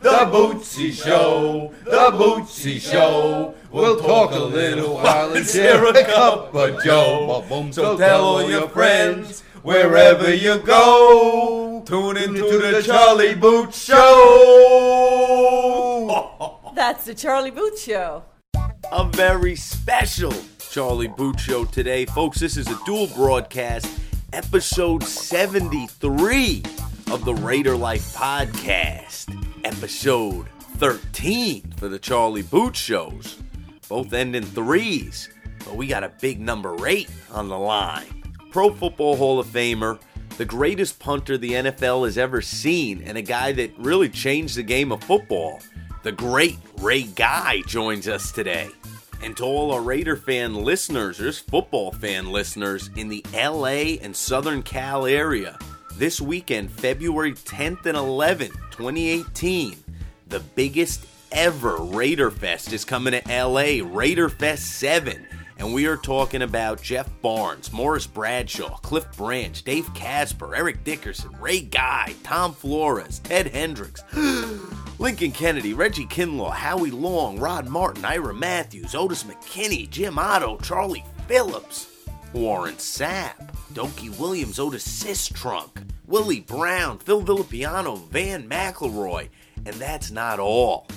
The Bootsy Show, the Bootsy Show. We'll talk a little while and share a cup of Joe. So tell all your friends wherever you go. Tune into the Charlie Boots Show. That's the Charlie Boots Show. a very special Charlie Boot Show today. Folks, this is a dual broadcast, episode 73 of the Raider Life Podcast, episode 13 for the Charlie Boot Shows. Both end in threes, but we got a big number eight on the line. Pro Football Hall of Famer, the greatest punter the NFL has ever seen, and a guy that really changed the game of football. The great Ray Guy joins us today. And to all our Raider fan listeners, there's football fan listeners in the LA and Southern Cal area. This weekend, February 10th and 11th, 2018, the biggest ever Raider Fest is coming to LA, Raider Fest 7. And we are talking about Jeff Barnes, Morris Bradshaw, Cliff Branch, Dave Casper, Eric Dickerson, Ray Guy, Tom Flores, Ted Hendricks, Lincoln Kennedy, Reggie Kinlaw, Howie Long, Rod Martin, Ira Matthews, Odis McKinney, Jim Otto, Charlie Phillips, Warren Sapp, Dokie Williams, Otis Sistrunk, Willie Brown, Phil Villapiano, Vann McElroy, and that's not all.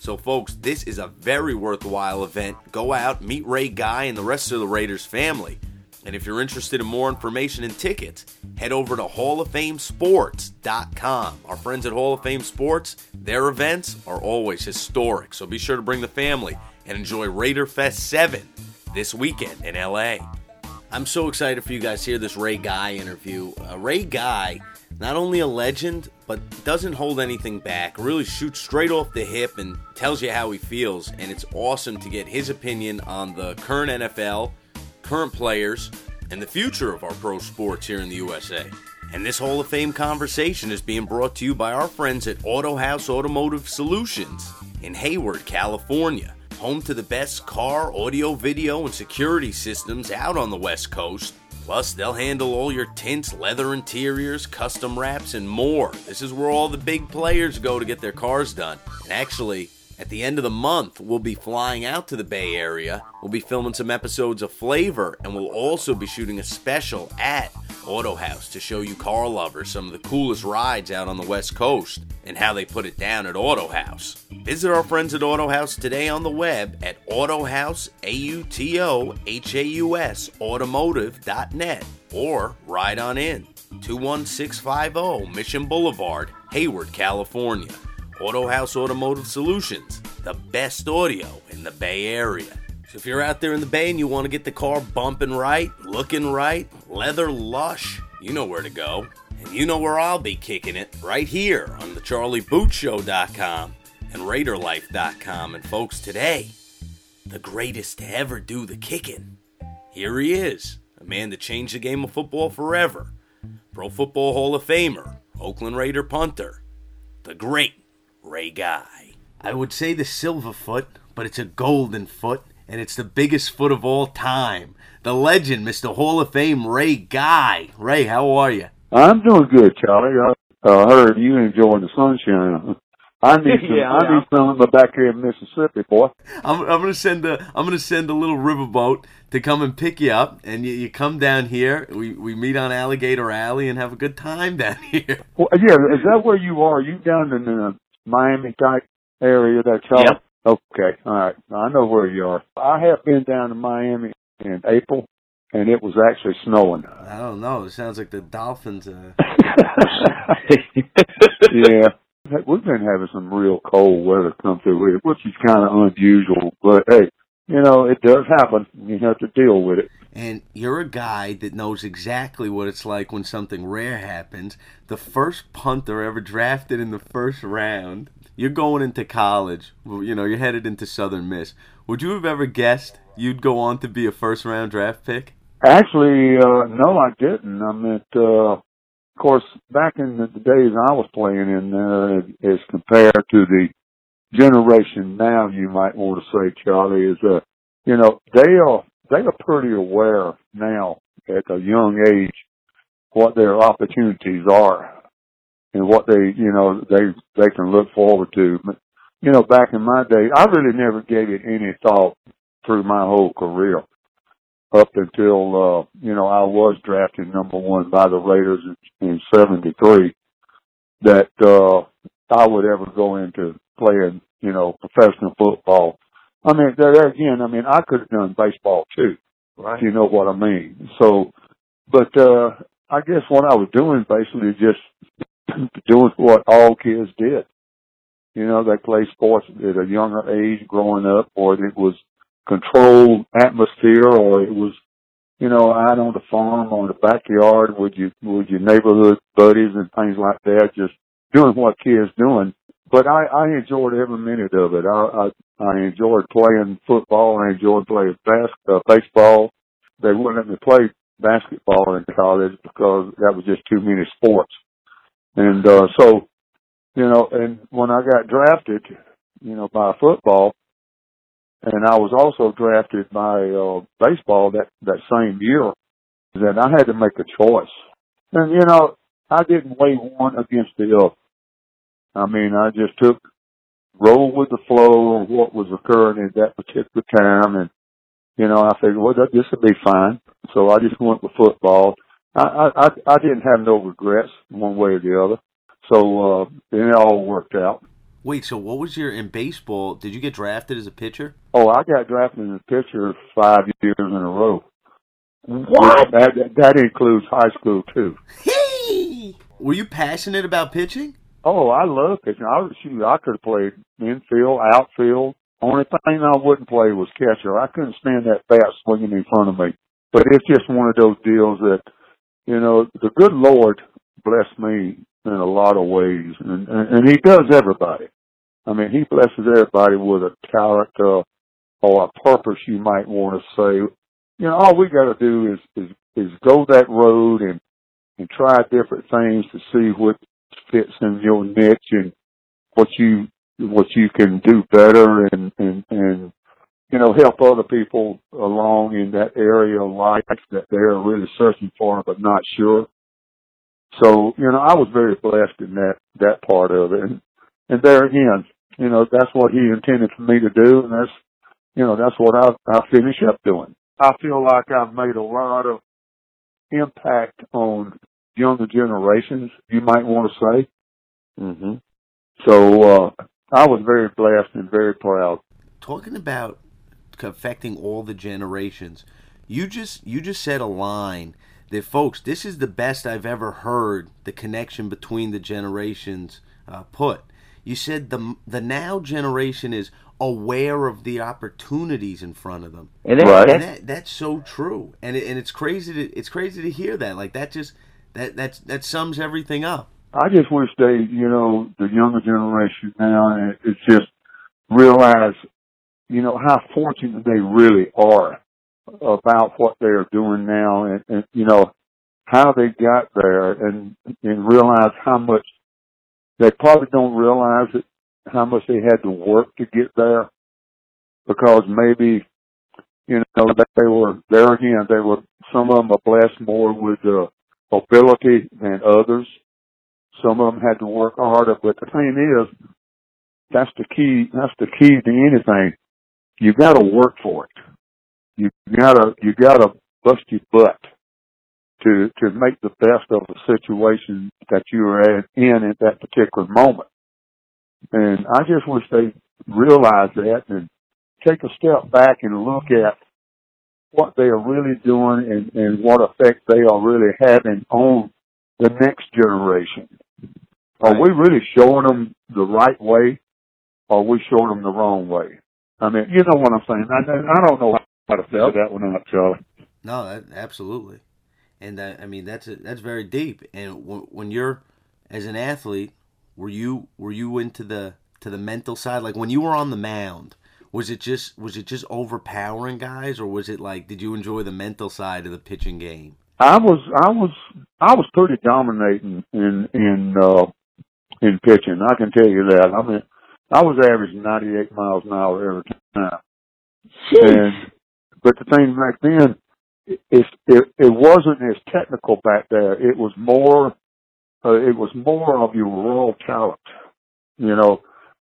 So, folks, this is a very worthwhile event. Go out, meet Ray Guy and the rest of the Raiders family. And if you're interested in more information and tickets, head over to HallOfFameSports.com. Our friends at Hall of Fame Sports, their events are always historic. So be sure to bring the family and enjoy Raider Fest 7 this weekend in LA. I'm so excited for you guys to hear this Ray Guy interview. Uh, Ray Guy, not only a legend, but doesn't hold anything back. Really shoots straight off the hip and tells you how he feels. And it's awesome to get his opinion on the current NFL, current players, and the future of our pro sports here in the USA. And this Hall of Fame conversation is being brought to you by our friends at Auto Haus Automotive Solutions in Hayward, California. Home to the best car, audio, video, and security systems out on the West Coast. Plus, they'll handle all your tints, leather interiors, custom wraps, and more. This is where all the big players go to get their cars done. And actually, at the end of the month, we'll be flying out to the Bay Area. We'll be filming some episodes of Flavor, and we'll also be shooting a special at Auto Haus to show you car lovers some of the coolest rides out on the West Coast and how they put it down at Auto Haus. Visit our friends at Auto Haus today on the web at Autohaus, A-U-T-O-H-A-U-S, automotive.net or ride on in. 21650 Mission Boulevard, Hayward, California. Auto Haus Automotive Solutions, the best audio in the Bay Area. So if you're out there in the Bay and you want to get the car bumping right, looking right, leather lush, you know where to go. And you know where I'll be kicking it, right here on the CharlieBootShow.com and RaiderLife.com. And folks, today, the greatest to ever do the kicking. Here he is, a man that changed the game of football forever. Pro Football Hall of Famer, Oakland Raider punter, the great Ray Guy. I would say the silver foot, but it's a golden foot, and it's the biggest foot of all time. The legend, Mr. Hall of Fame Ray Guy. Ray, how are you? I'm doing good, Charlie. I uh, heard you enjoying the sunshine. I need some. Yeah, I yeah. need some back here in Mississippi, boy. I'm, I'm gonna send a I'm gonna send a little riverboat to come and pick you up, and you, you come down here. We we meet on Alligator Alley and have a good time down here. Well, yeah, is that where you are? You down in the Miami type area, there, Charlie? Yep. Okay, all right. I know where you are. I have been down to Miami in April, and it was actually snowing. I don't know. It sounds like the Dolphins. Uh, yeah. We've been having some real cold weather come through, here, which is kind of unusual, but hey, you know, it does happen. You have to deal with it. And you're a guy that knows exactly what it's like when something rare happens. The first punter ever drafted in the first round. You're going into college. You know, you're headed into Southern Miss. Would you have ever guessed you'd go on to be a first round draft pick? Actually, uh, no, I didn't. I meant, uh, of course, back in the days I was playing in there, as compared to the generation now, you might want to say, Charlie, is, uh, you know, they are, they are pretty aware now at a young age what their opportunities are. and what they, you know, they they can look forward to. But, you know, back in my day, I really never gave it any thought through my whole career up until uh, you know I was drafted number one by the Raiders in, in '73. That uh, I would ever go into playing, you know, professional football. I mean, there there again, I mean, I could have done baseball too. Right. You know what I mean? So, but uh, I guess what I was doing basically just doing what all kids did. You know, they play sports at a younger age growing up, or it was controlled atmosphere, or it was, you know, out on the farm or the backyard with your with your neighborhood buddies and things like that, just doing what kids doing. But I, I enjoyed every minute of it. I, I I enjoyed playing football. I enjoyed playing bas- uh, baseball. They wouldn't let me play basketball in college because that was just too many sports. And uh so, you know, and when I got drafted, you know, by football, and I was also drafted by uh, baseball that that same year. That I had to make a choice, and you know I didn't weigh one against the other. I mean, I just took roll with the flow of what was occurring at that particular time, and you know I figured, well, this will be fine. So I just went with football. I I I didn't have no regrets one way or the other. So uh, it all worked out. Wait, so what was your in baseball? Did you get drafted as a pitcher? Oh, I got drafted as a pitcher five years in a row. What? That that includes high school too. Were you passionate about pitching? Oh, I love pitching. I shoot. I could have played infield, outfield. Only thing I wouldn't play was catcher. I couldn't stand that bat swinging in front of me. But it's just one of those deals that, you know, the good Lord blessed me in a lot of ways, and and, and He does everybody. I mean, He blesses everybody with a character or a purpose, you might want to say. You know, all we got to do is is is go that road and and try different things to see what fits in your niche and what you what you can do better and and and you know help other people along in that area of life that they're really searching for but not sure. So you know I was very blessed in that that part of it, and, and there again, you know that's what he intended for me to do, and that's you know that's what I I finish up doing. I feel like I've made a lot of impact on younger generations, you might want to say. Mm-hmm. So uh, I was very blessed and very proud. Talking about affecting all the generations, you just you just said a line that, folks, this is the best I've ever heard the connection between the generations uh, put. You said the the now generation is aware of the opportunities in front of them. And that, right. And that, that's so true. And it, and it's crazy to it's crazy to hear that. Like that just that that's that sums everything up. I just wish they, you know, the younger generation now, it's just realize, you know, how fortunate they really are about what they are doing now, and, and you know how they got there, and and realize how much they probably don't realize it, how much they had to work to get there, because maybe you know they were there again. They were some of them are blessed more with uh, ability than others. Some of them had to work harder, but the thing is, that's the key. That's the key to anything. You got to work for it. You gotta you gotta bust your butt to to make the best of the situation that you are in at that particular moment. And I just wish they realize that and take a step back and look at what they are really doing and, and what effect they are really having on the next generation. Are we really showing them the right way or are we showing them the wrong way? I mean, you know what I'm saying. I, I don't know how to figure that one out, Charlie. No, that, absolutely. And that, I mean, that's a, that's very deep. And w- when you're, as an athlete, were you were you into the to the mental side? Like when you were on the mound, was it just was it just overpowering guys, or was it like did you enjoy the mental side of the pitching game? I was I was I was pretty dominating in in uh in pitching. I can tell you that. I mean, I was averaging 98 miles an hour every time. Jeez. And but the thing back then, it, it it wasn't as technical back there. It was more uh, it was more of your raw talent. You know,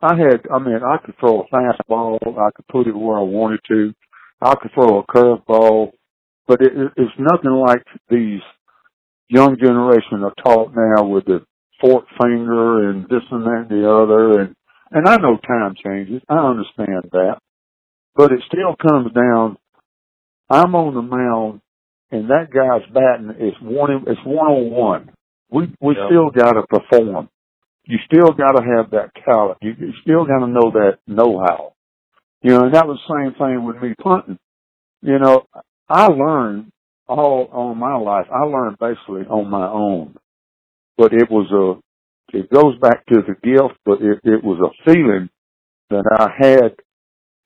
I had, I mean, I could throw a fastball, I could put it where I wanted to, I could throw a curveball, but it, it, it's nothing like these young generation are taught now with the fork finger and this and that and the other, and and I know time changes, I understand that, but it still comes down. I'm on the mound, and that guy's batting is one. It's one on one. We we Yep. still got to perform. You still got to have that talent. You, you still got to know that know-how. You know, and that was the same thing with me punting. You know, I learned all on my life. I learned basically on my own, but it was a. It goes back to the gift, but it, it was a feeling that I had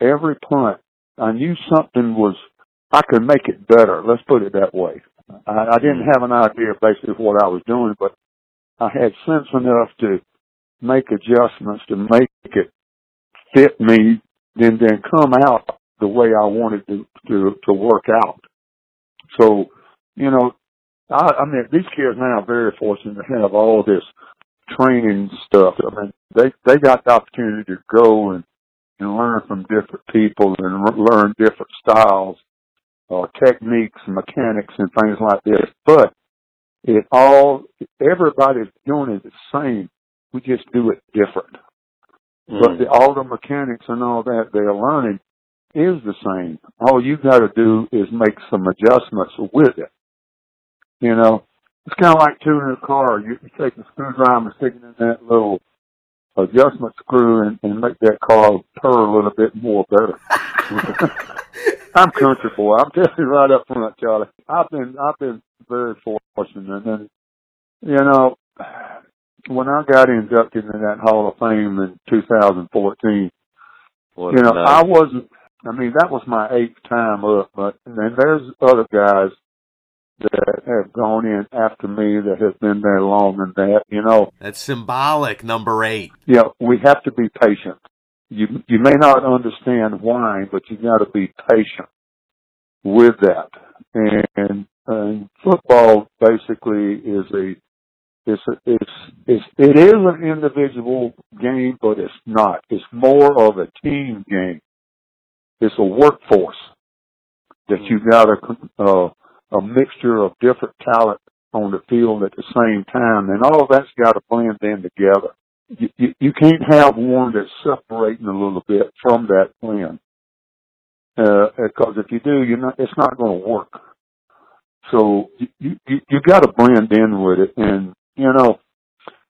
every punt. I knew something was. I could make it better. Let's put it that way. I, I didn't mm. have an idea basically of what I was doing, but I had sense enough to make adjustments to make it fit me, then then come out the way I wanted to to, to work out. So, you know, I, I mean, these kids now are very fortunate to have all this training stuff. I mean, they they got the opportunity to go and and learn from different people and learn different styles or techniques mechanics and things like this. But it all everybody's doing it the same. We just do it different. But the, mm. all the mechanics and all that they're learning is the same. All you got to do is make some adjustments with it. You know, it's kind of like tuning a car. You, you take a screwdriver and stick it in that little adjustment screw and, and make that car purr a little bit more better. I'm country boy. I'm telling you right up front, Charlie. I've been I've been very fortunate, and you know, when I got inducted in that Hall of Fame in 2014, What you know, night. I wasn't. I mean, that was my eighth time up, but and then there's other guys that have gone in after me that have been there longer than that. You know, That's symbolic, number eight. yeah, we have to be patient. You you may not understand why, but you got to be patient with that. And, and football basically is a it's it's it's it is an individual game, but it's not. It's more of a team game. It's a workforce that you've got a uh, a mixture of different talent on the field at the same time, and all that's got to blend in together you, you, you can't have one that's separating a little bit from that blend. Uh, because if you do, you're not, it's not going to work. So you, you, you got to blend in with it. And, you know,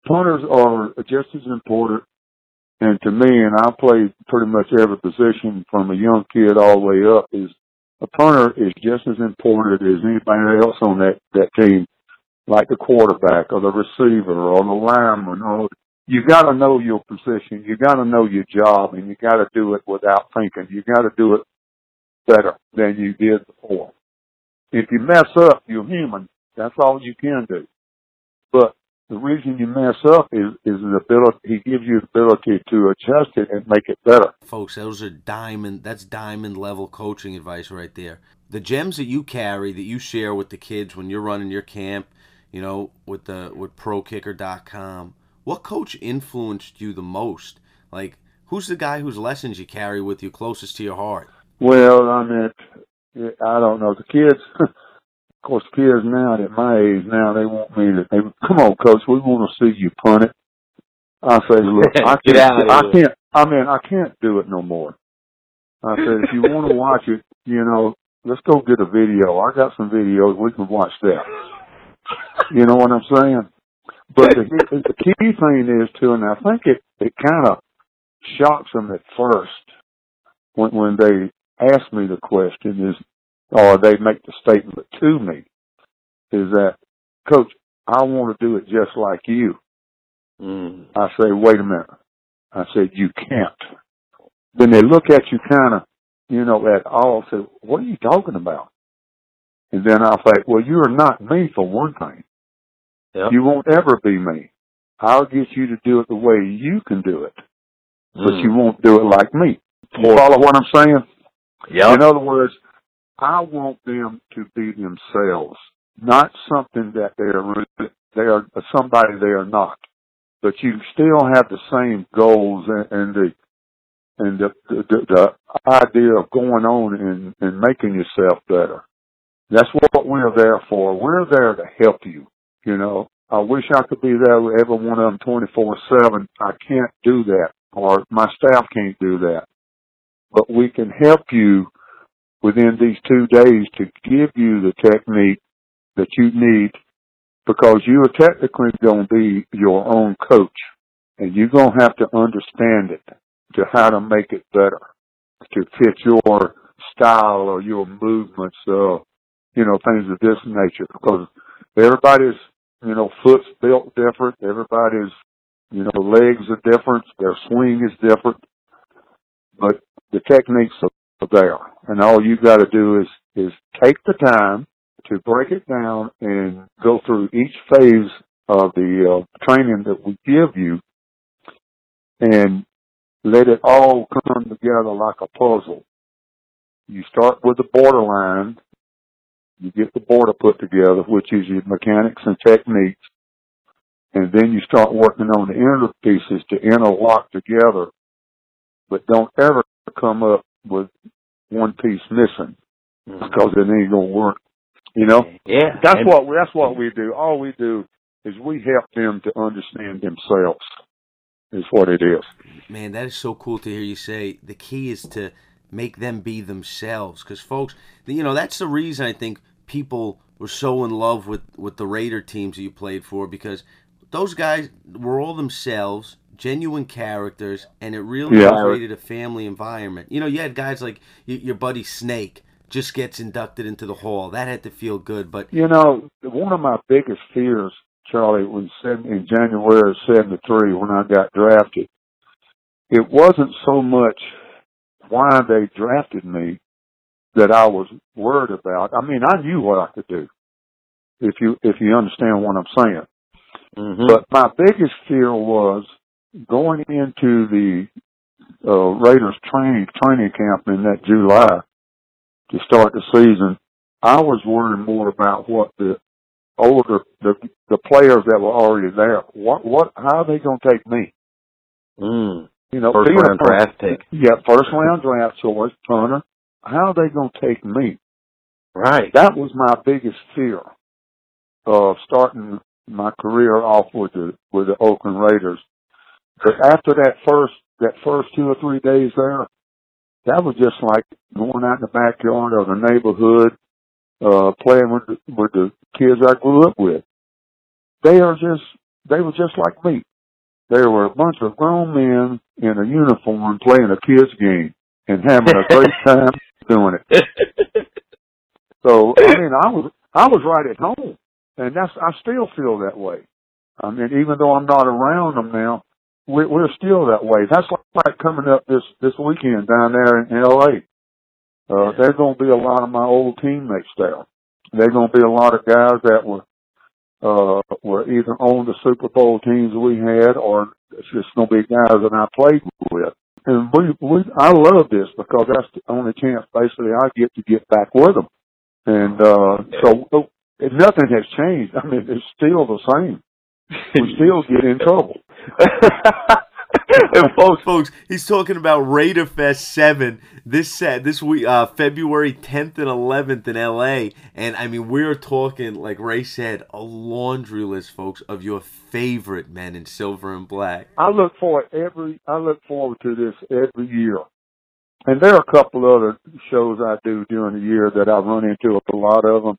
punters are just as important. And to me, and I played pretty much every position from a young kid all the way up is a punter is just as important as anybody else on that, that team, like the quarterback or the receiver or the lineman or you got to know your position. You got to know your job, and you got to do it without thinking. You got to do it better than you did before. If you mess up, you're human. That's all you can do. But the reason you mess up is is the ability. He gives you the ability to adjust it and make it better. Folks, those are diamond that's diamond level coaching advice right there. The gems that you carry that you share with the kids when you're running your camp, you know, with the with prokicker.com. What coach influenced you the most? Like who's the guy whose lessons you carry with you closest to your heart? Well, I mean, I don't know. The kids, of course, kids now at my age now, they want me to. They, come on, coach, we want to see you punt it. I say, look, I can't. I can't. I mean, I can't do it no more. I said, if you want to watch it, you know, let's go get a video. I got some videos. We can watch that. You know what I'm saying? But the, the key thing is too, and I think it it kind of shocks them at first when when they ask me the question is, or they make the statement to me, is that, Coach, I want to do it just like you. Mm. I say, wait a minute. I said, you can't. Then they look at you kind of, you know, at all, say, what are you talking about? And then I'll say, well, you are not me for one thing. Yep. You won't ever be me. I'll get you to do it the way you can do it, but Mm. you won't do it like me. You follow what I'm saying? Yep. In other words, I want them to be themselves. not something that they are they are somebody they are not. But you still have the same goals and, and the and the, the the idea of going on and, and making yourself better. That's what we're there for. We're there to help you. You know, I wish I could be there with every one of them 24-7. I can't do that or my staff can't do that. But we can help you within these two days to give you the technique that you need because you are technically going to be your own coach and you're going to have to understand it to how to make it better to fit your style or your movements, uh, you know, things of this nature because everybody's, you know, foot's built different. Everybody's, you know, legs are different. Their swing is different, but the techniques are there. And all you've got to do is, is take the time to break it down and go through each phase of the uh, training that we give you and let it all come together like a puzzle. You start with the borderline, you get the border put together, which is your mechanics and techniques, and then you start working on the inner pieces to interlock together, but don't ever come up with one piece missing mm-hmm. because it ain't gonna work. You know? Yeah. That's and, what we, that's what we do. All we do is we help them to understand themselves. Is what it is. Man, that is so cool to hear you say. The key is to make them be themselves, because folks, you know, that's the reason I think people were so in love with with the Raider teams that you played for, because those guys were all themselves genuine characters, and it really yeah. created a family environment. You know, you had guys like your buddy Snake just gets inducted into the hall. That had to feel good, but you know, one of my biggest fears, Charlie, was in January of '73 when I got drafted. It wasn't so much why they drafted me that I was worried about. I mean, I knew what I could do. If you if you understand what I'm saying. Mm-hmm. But my biggest fear was going into the uh, Raiders training training camp in that July to start the season, I was worried more about what the older the the players that were already there. What what how are they going to take me? Mm. You know, first round draft pick. Yeah, first round draft choice, punter. How are they going to take me? Right. That was my biggest fear of starting my career off with the with the Oakland Raiders but after that first that first two or three days there, that was just like going out in the backyard of the neighborhood, uh, playing with the, with the kids I grew up with. They are just they were just like me. They were a bunch of grown men in a uniform playing a kids game and having a great time doing it. So I mean, I was I was right at home, and that's I still feel that way. I mean, even though I'm not around them now, we're, we're still that way. That's like coming up this this weekend down there in L.A. Uh, there's going to be a lot of my old teammates there. There's going to be a lot of guys that were uh, were either on the Super Bowl teams we had, or it's just going to be guys that I played with. And we, we, I love this because that's the only chance basically I get to get back with them. And, uh, so oh, nothing has changed. I mean, it's still the same. We still get in trouble. folks, folks, he's talking about Raider Fest seven this set this week, uh, February tenth and eleventh in L.A. And I mean, we're talking like Ray said, a laundry list, folks, of your favorite men in silver and black. I look forward every. I look forward to this every year. And there are a couple other shows I do during the year that I run into a lot of them,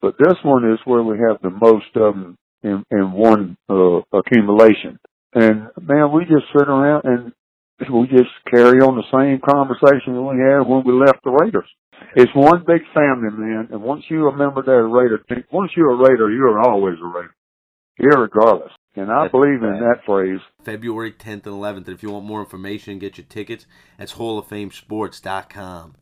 but this one is where we have the most of them in, in one uh, accumulation. And man, we just sit around and we just carry on the same conversation that we had when we left the Raiders. It's one big family, man. And once you remember that Raider, team once you're a Raider, you're always a Raider, irregardless. And I that's believe in that phrase. February 10th and 11th. And if you want more information, get your tickets. That's HallOfFameSports.com.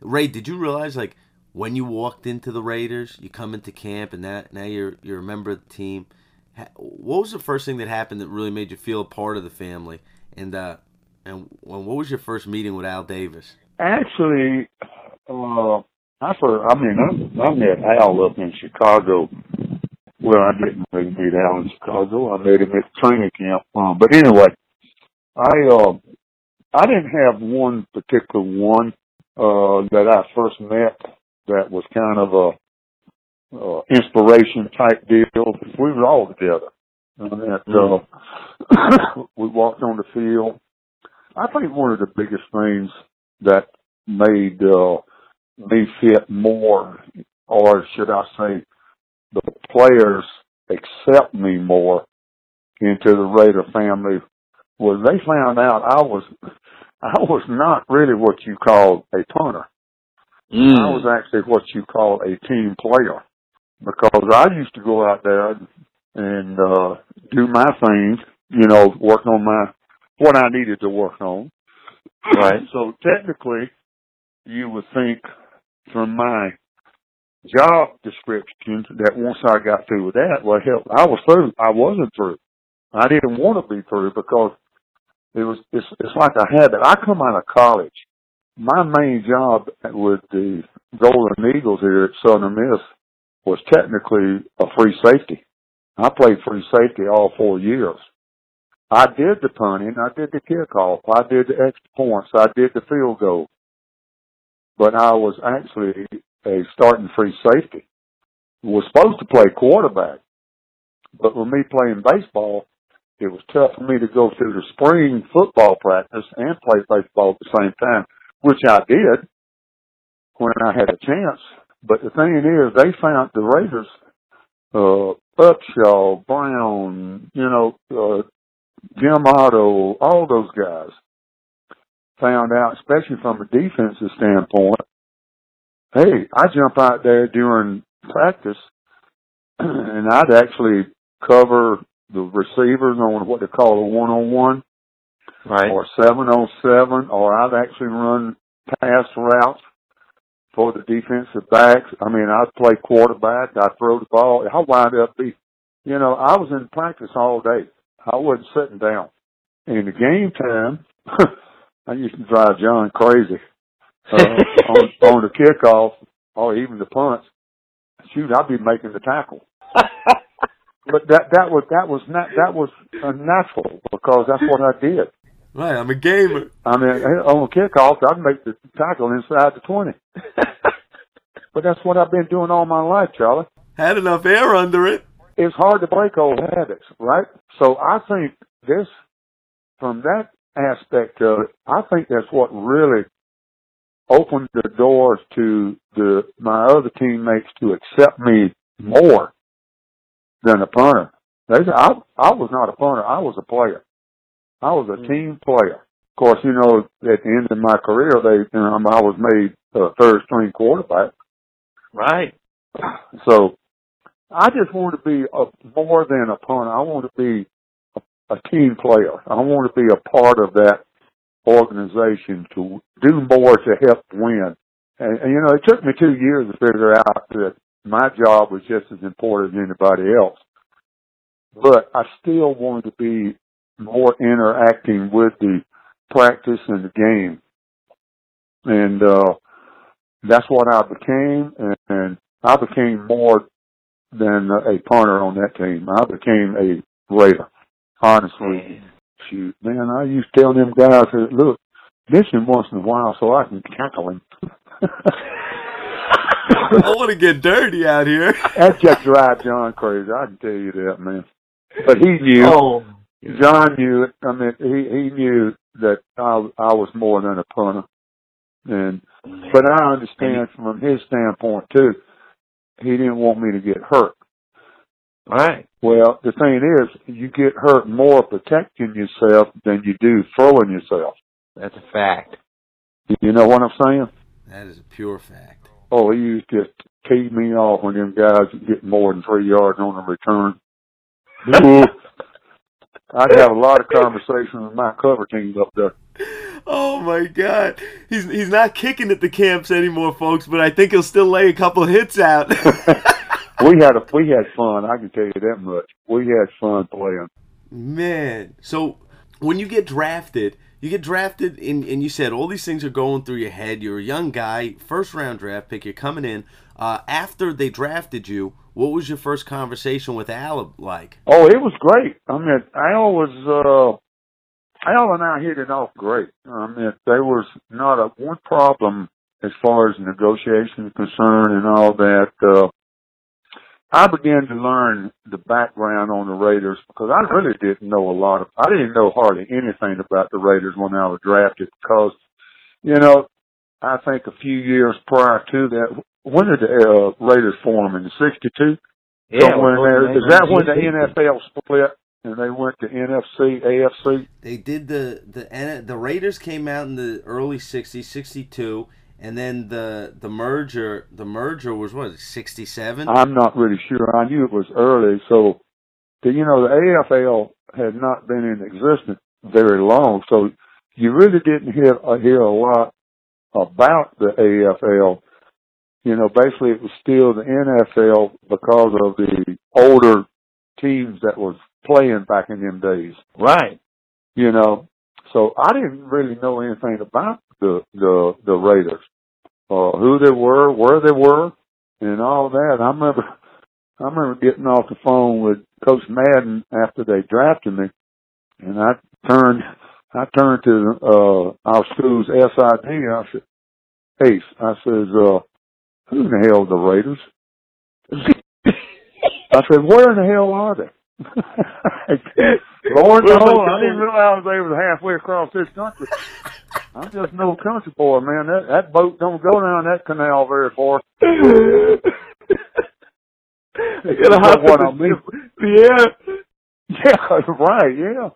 Ray, did you realize like when you walked into the Raiders, you come into camp, and that now you're you're a member of the team. What was the first thing that happened that really made you feel a part of the family? And uh, and what was your first meeting with Al Davis? Actually, uh, I for I mean I, I met Al up in Chicago. Well, I didn't really meet Al in Chicago. I met him at training camp. Um, but anyway, I uh, I didn't have one particular one uh, that I first met that was kind of a uh, inspiration type deal. We were all together. And uh, we walked on the field. I think one of the biggest things that made uh, me fit more, or should I say, the players accept me more into the Raider family was they found out I was I was not really what you call a punter. Mm. I was actually what you call a team player because I used to go out there and uh do my things, you know, work on my what I needed to work on. Right. So technically you would think from my job description that once I got through with that, well hell I was through. I wasn't through. I didn't want to be through because it was it's it's like a habit. I come out of college. My main job with the Golden Eagles here at Southern Miss was technically a free safety. I played free safety all four years. I did the punting, I did the kickoff, I did the extra points, I did the field goal. But I was actually a starting free safety. Was supposed to play quarterback. But with me playing baseball, it was tough for me to go through the spring football practice and play baseball at the same time, which I did when I had a chance. But the thing is, they found the Raiders, uh, Upshaw, Brown, you know, uh, Jim Otto, all those guys found out, especially from a defensive standpoint, hey, I jump out there during practice and I'd actually cover the receivers on what they call a one on one. Right. Or seven on seven, or I'd actually run pass routes for the defensive backs. I mean, I'd play quarterback, I'd throw the ball. I wind up be, you know, I was in practice all day. I wasn't sitting down. In the game time, I used to drive John crazy. Uh, on, on the kickoff or even the punts, shoot, I'd be making the tackle. but that that was that was not that was unnatural because that's what I did. Right, I'm a gamer. I mean, on kickoff, I'd make the tackle inside the twenty. but that's what I've been doing all my life, Charlie. Had enough air under it. It's hard to break old habits, right? So I think this, from that aspect of it, I think that's what really opened the doors to the my other teammates to accept me more than a punter. They said, I, I was not a punter. I was a player. I was a mm-hmm. team player. Of course, you know, at the end of my career, they, you know, I was made a third string quarterback. Right. So I just want to be a, more than a punter. I want to be a, a team player. I want to be a part of that organization to do more to help win. And, and you know, it took me two years to figure out that my job was just as important as anybody else. But I still wanted to be more interacting with the practice and the game. And, uh, that's what I became and, and I became more than a punter on that team. I became a Raider. Honestly, shoot, man, I used to tell them guys, look, miss him once in a while so I can tackle him. I want to get dirty out here. That just drives John crazy. I can tell you that, man. But he knew. Oh. John knew it. I mean, he he knew that I I was more than a punter, and but I understand from his standpoint too. He didn't want me to get hurt. Right. Well, the thing is, you get hurt more protecting yourself than you do throwing yourself. That's a fact. You know what I'm saying? That is a pure fact. Oh, he used to just tee me off when them guys get more than three yards on the return. I'd have a lot of conversations with my cover teams up there. Oh my god. He's he's not kicking at the camps anymore, folks, but I think he'll still lay a couple hits out. we had a we had fun, I can tell you that much. We had fun playing. Man. So when you get drafted, you get drafted, and, and you said all these things are going through your head. You're a young guy, first round draft pick. You're coming in. Uh, after they drafted you, what was your first conversation with Al like? Oh, it was great. I mean, Al was uh, Al and I hit it off great. I mean, there was not a one problem as far as negotiation is concerned and all that. Uh, I began to learn the background on the Raiders because I really didn't know a lot of, I didn't know hardly anything about the Raiders when I was drafted because, you know, I think a few years prior to that, when did the uh, Raiders form in the 62? Yeah, Somewhere in there. Is that when the NFL split and they went to NFC, AFC? They did the the the Raiders came out in the early 60s, 62 and then the the merger the merger was what sixty seven. I'm not really sure. I knew it was early, so you know the AFL had not been in existence very long, so you really didn't hear uh, hear a lot about the AFL. You know, basically it was still the NFL because of the older teams that was playing back in them days. Right. You know, so I didn't really know anything about the the the Raiders, uh, who they were, where they were, and all that. I remember I remember getting off the phone with Coach Madden after they drafted me, and I turned I turned to uh our school's SID. I said, "Ace," I says, uh, "Who in the hell are the Raiders?" I said, "Where in the hell are they?" Lord knows, I didn't realize they was halfway across this country. I'm just no country boy, man. That that boat don't go down that canal very far. how what I mean? Yeah. Yeah, right, yeah.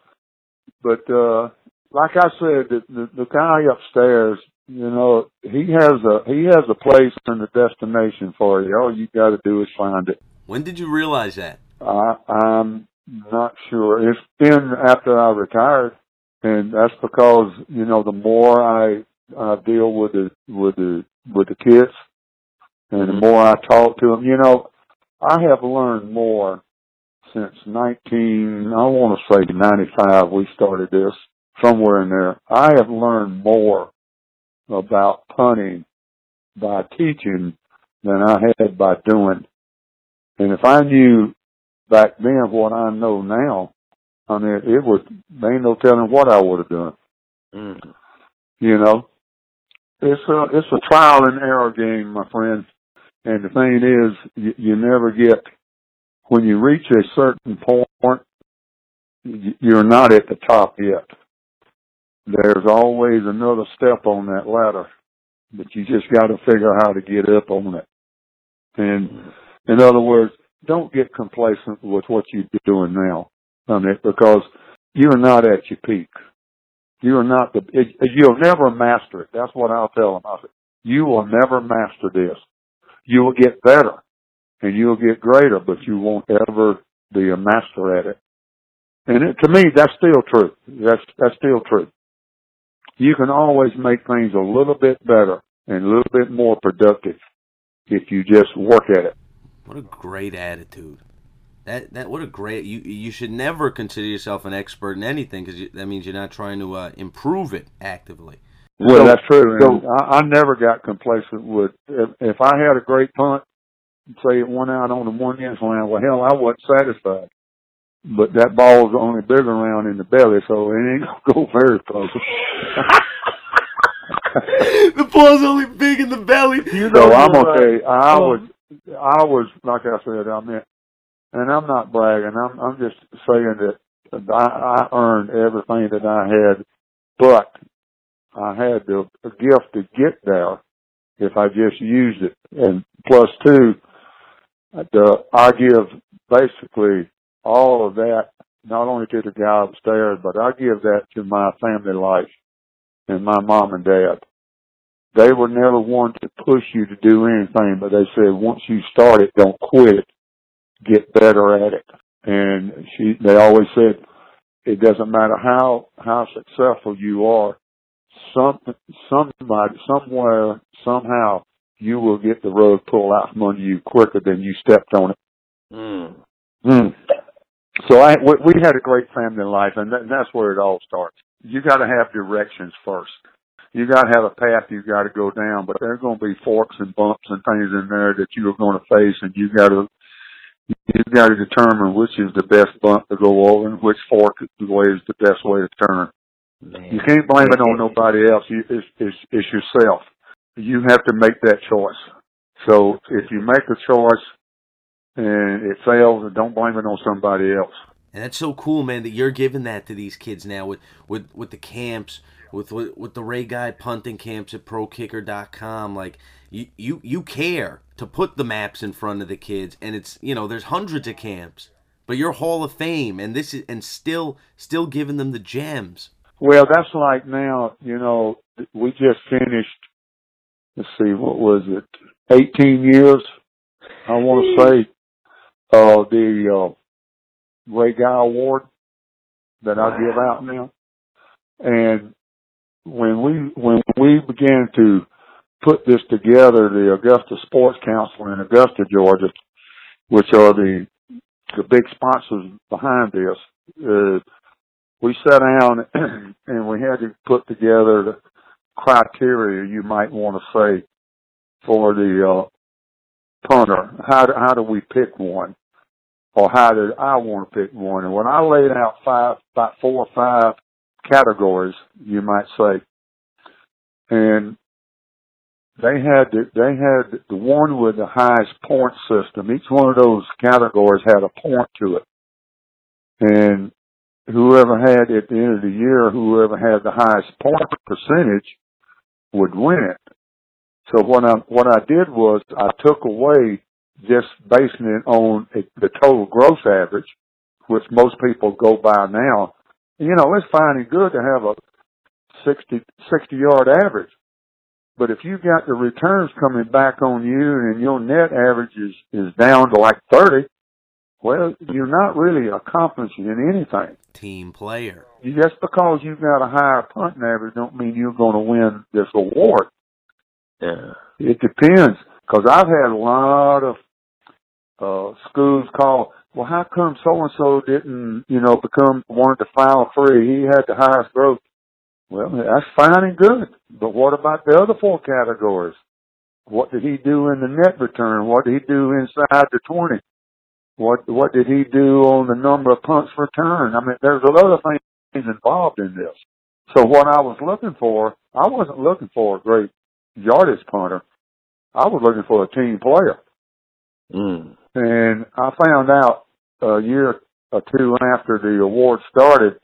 But uh like I said, the, the the guy upstairs, you know, he has a he has a place and a destination for you. All you got to do is find it. When did you realize that? I, I'm not sure. It's been after I retired, and that's because you know the more I I deal with the with the with the kids, and the more I talk to them, you know, I have learned more since 19. I want to say 95. We started this somewhere in there. I have learned more about punting by teaching than I had by doing. And if I knew back then what I know now, I mean, it was, there ain't no telling what I would have done. Mm. You know, it's a, it's a trial and error game, my friend. And the thing is, you, you never get, when you reach a certain point, you're not at the top yet. There's always another step on that ladder, but you just got to figure how to get up on it. And in other words, don't get complacent with what you're doing now on it because you're not at your peak. You're not the, it, you'll never master it. That's what I'll tell them. I said, you will never master this. You will get better and you'll get greater, but you won't ever be a master at it. And it, to me, that's still true. That's, that's still true. You can always make things a little bit better and a little bit more productive if you just work at it. What a great attitude. That that what a great you you should never consider yourself an expert in anything because that means you're not trying to uh, improve it actively. Well, so, that's true. So, I, I never got complacent with if, if I had a great punt, say it went out on the one inch line. Well, hell, I wasn't satisfied. But that ball's only bigger around in the belly, so it ain't gonna go very close. the ball's only big in the belly. You know, so I'm okay. I oh. was I was like I said, I mean, and I'm not bragging. I'm I'm just saying that I, I earned everything that I had, but I had the a gift to get there if I just used it. And plus two, the I give basically all of that not only to the guy upstairs, but I give that to my family life and my mom and dad they were never one to push you to do anything, but they said once you start it, don't quit it. Get better at it. And she, they always said, it doesn't matter how, how successful you are, some, somebody, somewhere, somehow, you will get the rug pulled out from under you quicker than you stepped on it. Mm. Mm. So I, we, we had a great family life and that, that's where it all starts. you got to have directions first. You got to have a path you got to go down, but there's going to be forks and bumps and things in there that you're going to face, and you got to you got to determine which is the best bump to go over and which fork the way is the best way to turn. Man. You can't blame it on nobody else. You, it's, it's, it's yourself. You have to make that choice. So if you make a choice and it fails, don't blame it on somebody else. And that's so cool, man, that you're giving that to these kids now with with, with the camps, with, with with the Ray Guy punting camps at ProKicker.com. Like you, you you care to put the maps in front of the kids, and it's you know there's hundreds of camps, but you're Hall of Fame, and this is and still still giving them the gems. Well, that's like now, you know, we just finished, let's see, what was it, 18 years, I want to say, uh, the, uh, Ray Guy Award that I give out now. And when we, when we began to put this together, the Augusta Sports Council in Augusta, Georgia, which are the, the big sponsors behind this, uh, we sat down and we had to put together the criteria you might want to say for the uh, punter. How do, how do we pick one, or how did I want to pick one? And when I laid out five, about four or five categories, you might say, and they had the, they had the one with the highest point system. Each one of those categories had a point to it, and whoever had at the end of the year, whoever had the highest point percentage would win it. So what I what I did was I took away just basing it on the total gross average, which most people go by now. You know, it's fine and good to have a 60, 60 yard average. But if you've got the returns coming back on you and your net average is, is down to like 30, well, you're not really accomplishing anything. Team player. Just because you've got a higher punting average don't mean you're going to win this award. Yeah. It depends. Because I've had a lot of uh schools call, well, how come so and so didn't, you know, become wanted to file free? He had the highest growth. Well, that's fine and good. But what about the other four categories? What did he do in the net return? What did he do inside the 20? What what did he do on the number of punts returned? I mean, there's a lot of things involved in this. So what I was looking for, I wasn't looking for a great yardage punter. I was looking for a team player. Mm. And I found out a year or two after the award started,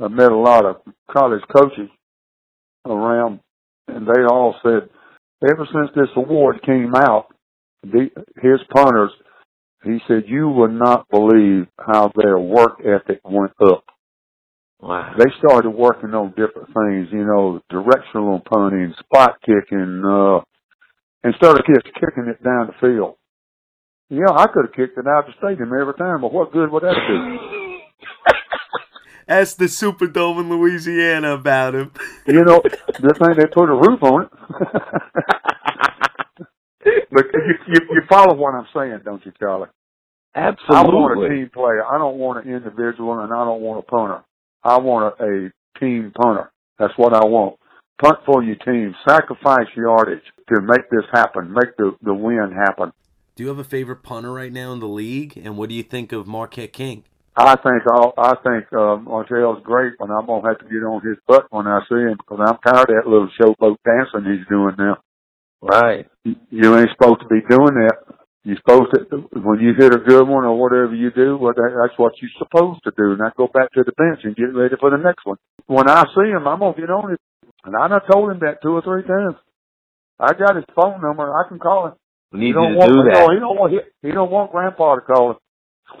I met a lot of college coaches around, and they all said, ever since this award came out, the, his punters he said, you will not believe how their work ethic went up. Wow. They started working on different things, you know, directional punting, spot kicking, uh, and started just kicking it down the field. Yeah, I could have kicked it out of the stadium every time, but what good would that do? Ask the Superdome in Louisiana about him. you know, good thing they put a roof on it. but you, you, you follow what I'm saying, don't you, Charlie? Absolutely. I want a team player. I don't want an individual, and I don't want a punter. I want a, a team punter. That's what I want. Punt for your team. Sacrifice yardage to make this happen. Make the the win happen. Do you have a favorite punter right now in the league? And what do you think of Marquette King? I think I'll, I think uh, Martell's great, and I'm gonna have to get on his butt when I see him because I'm tired of that little showboat dancing he's doing now. Right. You ain't supposed to be doing that. You're supposed to, when you hit a good one or whatever you do, well, that, that's what you're supposed to do. Now go back to the bench and get ready for the next one. When I see him, I'm gonna get on it. And I done told him that two or three times. I got his phone number. I can call him. We need he don't you to want, do no, that. he don't want, he, he don't want grandpa to call him.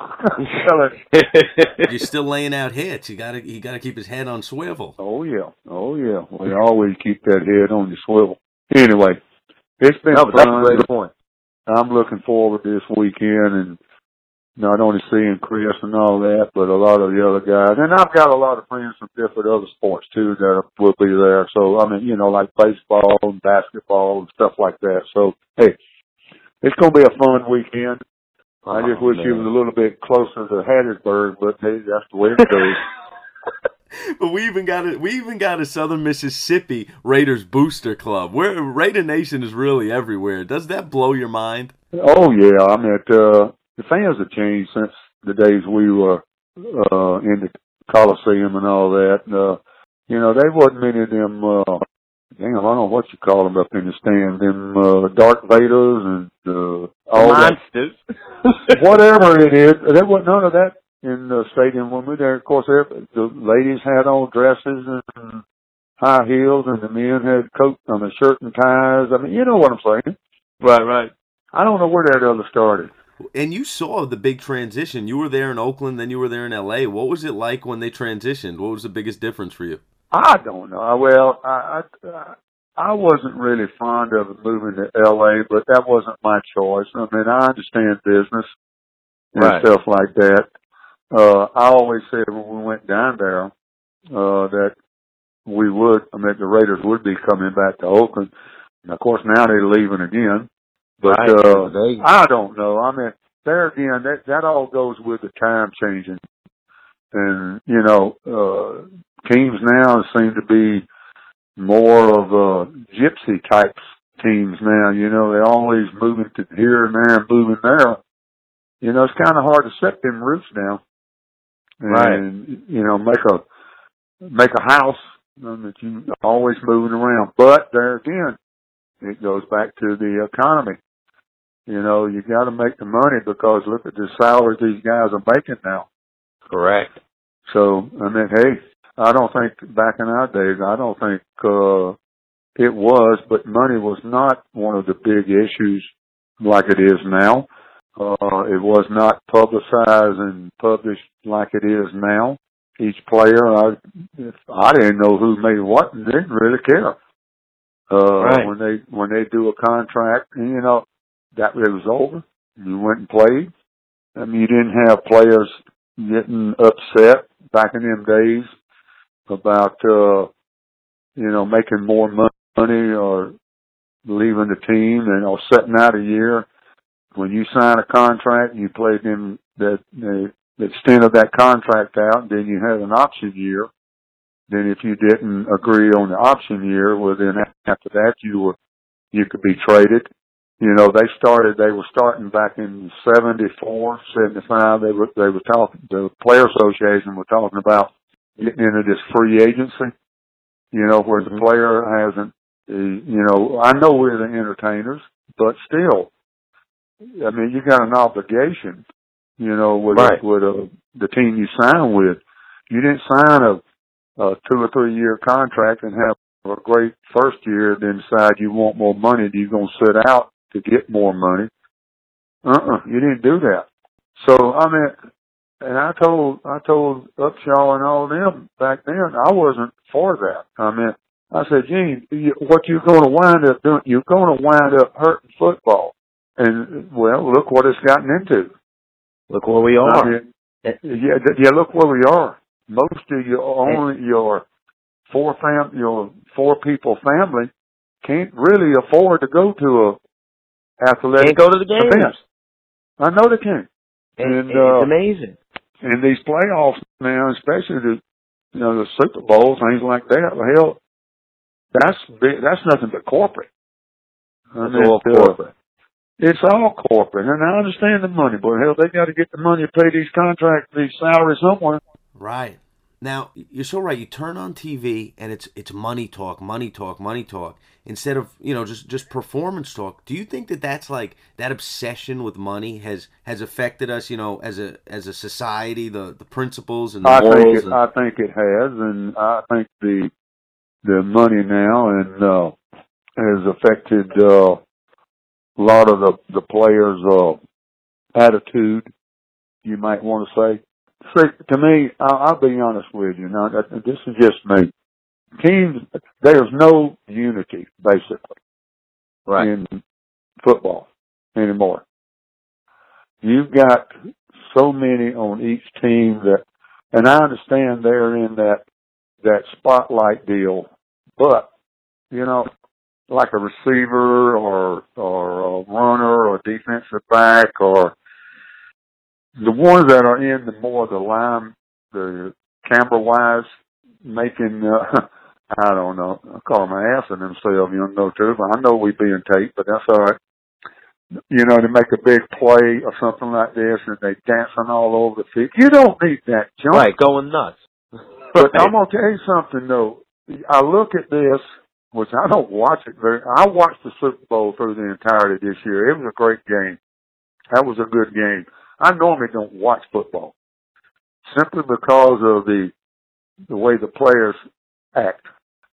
Tell him, You're still laying out hits. You gotta you gotta keep his head on swivel. oh yeah, oh yeah. We always keep that head on the swivel. Anyway, it's been no, but that's a great point. I'm looking forward to this weekend and not only seeing Chris and all that, but a lot of the other guys. And I've got a lot of friends from different other sports too that will be there. So, I mean, you know, like baseball and basketball and stuff like that. So, hey, it's going to be a fun weekend. I just Oh, wish it was a little bit closer to Hattiesburg, but hey, that's the way it goes. but we even got a we even got a Southern Mississippi Raiders booster club. Where Raider Nation is really everywhere. Does that blow your mind? Oh yeah, I mean uh, the fans have changed since the days we were uh, in the Coliseum and all that. Uh, you know, there wasn't many of them. Uh, damn, I don't know what you call them up in the stand. Them uh, Darth Vaders and uh, all Monsters. that. Whatever it is, there was none of that in the stadium when we were there. Of course, every, the ladies had on dresses and high heels, and the men had coat, I mean, shirt and ties. I mean, you know what I'm saying. right, right. I don't know where that ever started. And you saw the big transition. You were there in Oakland, then you were there in LA. What was it like when they transitioned? What was the biggest difference for you? I don't know. Well, I I, I wasn't really fond of moving to L.A., but that wasn't my choice. I mean, I understand business and Right. stuff like that. Uh, I always said when we went down there uh, that we would. I mean, the Raiders would be coming back to Oakland. And of course, now they're leaving again. But Right. uh, They- I don't know. I mean, there again, that that all goes with the time changing, and you know, uh, teams now seem to be more of uh, gypsy types teams now. You know, they're always moving to here and there and moving there. You know, it's kind of hard to set them roots now, and you know, make a make a house that you always moving around. But there again, it goes back to the economy. You know, you got to make the money because look at the salaries these guys are making now. Correct. So I mean, hey, I don't think back in our days, I don't think uh it was, but money was not one of the big issues like it is now. Uh it was not publicized and published like it is now. Each player, I I didn't know who made what and didn't really care. Uh Right. when they when they do a contract and you know that it was over. You went and played. I mean you didn't have players getting upset back in them days about uh you know making more money or leaving the team and or setting out a year when you sign a contract and you played them that the, the extent of that contract out then you had an option year then if you didn't agree on the option year well then after that you were you could be traded you know, they started, they were starting back in 74, 75. They were, they were talking, the player association were talking about getting into this free agency, you know, where the Mhm. player hasn't, uh, you know, I know we're the entertainers, but still, I mean, you got an obligation, you know, with, Right. with a, the team you sign with. You didn't sign a, a two or three year contract and have a great first year, then decide you want more money. You're going to sit out to get more money. Uh-uh, you didn't do that. So I mean, and I told I told Upshaw and all them back then I wasn't for that. I mean, I said, Gene, you, what you're going to wind up doing, you're going to wind up hurting football. And well, look what it's gotten into. Look where we I are. mean, yeah, yeah. Look where we are. Most of your only your four fam your four people family can't really afford to go to a athletic Can't go to the games. event. I know they can't. And, And, it's uh, amazing. And these playoffs now, especially the you know the Super Bowl things like that. Well, hell, that's big, that's nothing but corporate. I It's mean, all uh, corporate. It's all corporate, and I understand the money, but hell, they got to get the money to pay these contracts, these salaries somewhere. Right. Now, you're so right. You turn on TV and it's it's money talk, money talk, money talk instead of, you know, just just performance talk. Do you think that that's like that obsession with money has has affected us, you know, as a as a society, the the principles and the I think it, and, I think it has, and I think the the money now and uh, has affected uh, a lot of the the players' uh, attitude. You might want to say. See, to me, I'll, I'll be honest with you. Now, this is just me. Teams, there's no unity basically Right. in football anymore. You've got so many on each team that, and I understand they're in that, that spotlight deal, but, you know, like a receiver or, or a runner or a defensive back or the ones that are in the more the line, the camera wise, making, uh, I don't know, I call them assing themselves, you know, too, but I know we being taped, but that's all right. You know, to make a big play or something like this and they dancing all over the field. You don't need that junk. Right, going nuts. But I'm gonna tell you something though. I look at this, which I don't watch it very. I watched the Super Bowl through the entirety this year. It was a great game. That was a good game. I normally don't watch football simply because of the the way the players act.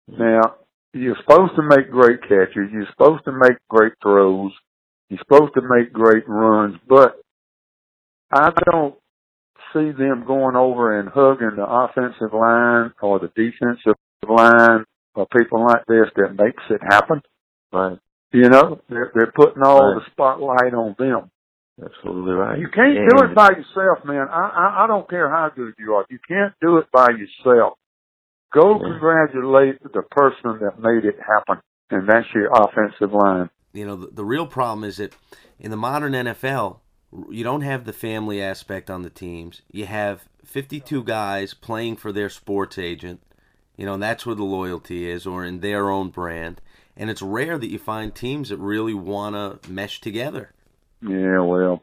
Now, you're supposed to make great catches. You're supposed to make great throws. You're supposed to make great runs, but I don't see them going over and hugging the offensive line or the defensive line or people like this that makes it happen. Right. You know, they're, they're putting all Right. the spotlight on them. Absolutely right. You can't And- do it by yourself, man. I, I I don't care how good you are. You can't do it by yourself. Go Yeah. congratulate the person that made it happen, and that's your offensive line. You know, the, the real problem is that in the modern NFL, you don't have the family aspect on the teams. You have 52 guys playing for their sports agent, you know, and that's where the loyalty is, or in their own brand. And it's rare that you find teams that really want to mesh together. Yeah, well,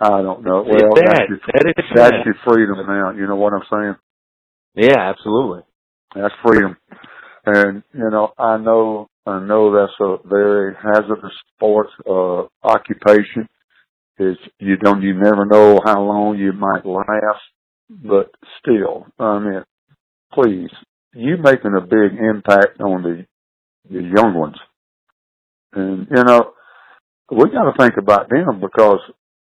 I don't know. Well, bad. that's your, That is that's your freedom now. You know what I'm saying? Yeah, absolutely. That's freedom. And, you know, I know, I know that's a very hazardous sports, uh, occupation. It's, you don't, you never know how long you might last, but still, I mean, please, you making a big impact on the, the young ones. And, you know, we gotta think about them because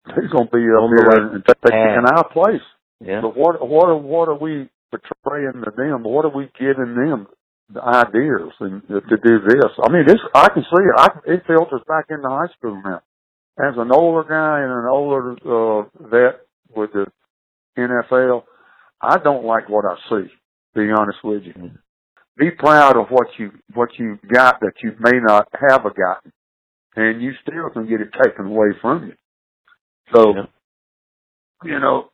they're gonna be up here and taking our place. Yeah. But what what are what are we portraying to them? What are we giving them the ideas and to do this? I mean, this I can see it. I it filters back into high school now. As an older guy and an older uh, vet with the NFL, I don't like what I see. To be honest with you, be proud of what you what you got that you may not have a gotten, and you still can get it taken away from you. So, Yeah. you know,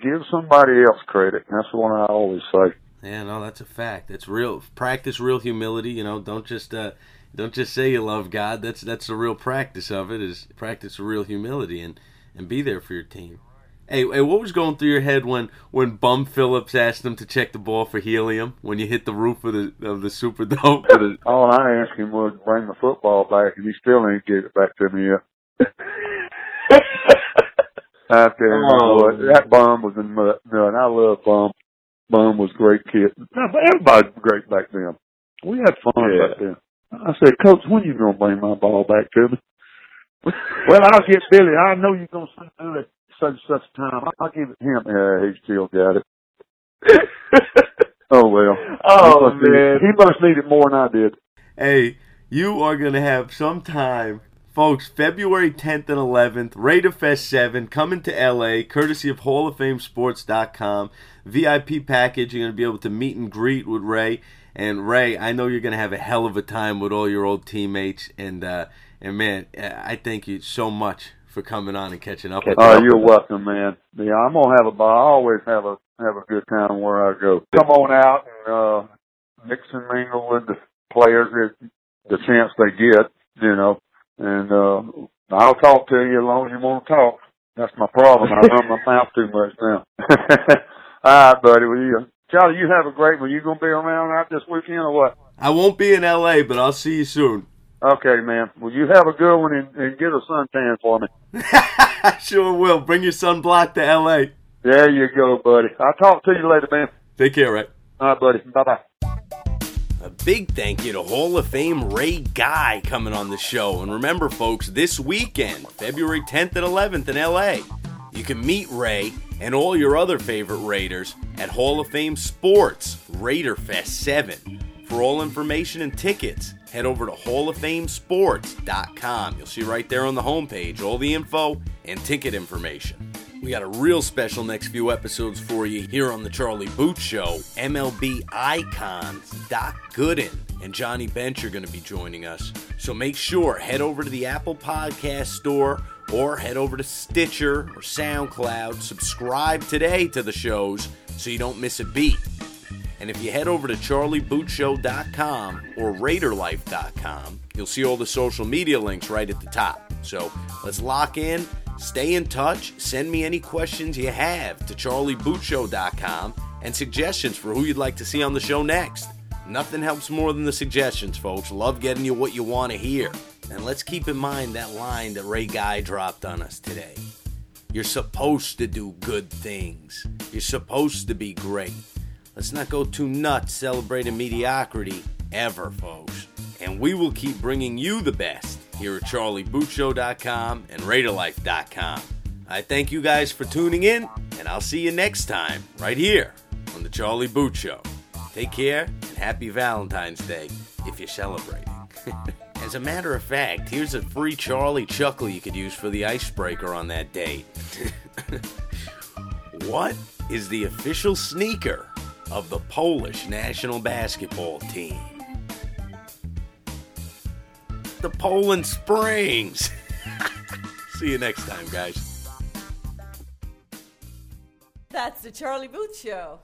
give somebody else credit. That's what I always say. Yeah, no, that's a fact. That's real. Practice real humility. You know, don't just uh, don't just say you love God. That's that's the real practice of it. Is practice real humility and and be there for your team. Hey, hey, what was going through your head when when Bum Phillips asked him to check the ball for helium when you hit the roof of the of the Superdome? All I asked him was bring the football back, and he still ain't get it back to me yet. I tell you Oh. what, that bum was in nut. nut. I love bum. Bum was a great kid. Everybody was great back then. We had fun Yeah. back then. I said, Coach, when you gonna bring my ball back to me? well, I'll get Billy. I know you're gonna do it such such time. I'll give it to him. Yeah, he still got it. Oh well. Oh, he must need- man. he must need it more than I did. hey, you are gonna have some time. Folks, February 10th and 11th, Raider Fest 7, coming to LA, courtesy of Hall of Fame Sports.com. VIP package, you're going to be able to meet and greet with Ray. And Ray, I know you're going to have a hell of a time with all your old teammates. And, uh, and man, I thank you so much for coming on and catching up with Oh, you're welcome, man. Yeah, I'm gonna have a ball. I always have a have a good time where I go. Come on out and uh mix and mingle with the players at the chance they get, you know. And uh I'll talk to you as long as you want to talk. That's my problem. I run my mouth too much now. All right, buddy. Well, you, Charlie, you have a great one. You gonna be around out this weekend or what? I won't be in LA, but I'll see you soon. Okay, man. Well, you have a good one and, and get a suntan for me. I sure will. Bring your sunblock to LA. There you go, buddy. I'll talk to you later, man. Take care, Ray. All right, buddy. Bye bye. A big thank you to Hall of Fame Ray Guy coming on the show. And remember, folks, this weekend, February 10th and 11th in LA, you can meet Ray and all your other favorite Raiders at Hall of Fame Sports Raider Fest 7. For all information and tickets, head over to halloffamesports.com. You'll see right there on the homepage all the info and ticket information. We got a real special next few episodes for you here on the Charlie Boot Show. MLB icons Doc Gooden and Johnny Bench are going to be joining us. So make sure head over to the Apple Podcast Store or head over to Stitcher or SoundCloud. Subscribe today to the shows so you don't miss a beat. And if you head over to charliebootshow.com or raiderlife.com, you'll see all the social media links right at the top. So let's lock in, stay in touch, send me any questions you have to charliebootshow.com and suggestions for who you'd like to see on the show next. Nothing helps more than the suggestions, folks. Love getting you what you want to hear. And let's keep in mind that line that Ray Guy dropped on us today. You're supposed to do good things. You're supposed to be great. Let's not go too nuts celebrating mediocrity ever, folks. And we will keep bringing you the best here at charliebootshow.com and raiderlife.com. I thank you guys for tuning in, and I'll see you next time right here on the Charlie Boot Show. Take care and happy Valentine's Day if you're celebrating. As a matter of fact, here's a free Charlie chuckle you could use for the icebreaker on that date. what is the official sneaker of the Polish national basketball team? The Poland Springs. See you next time, guys. That's the Charlie Booth Show.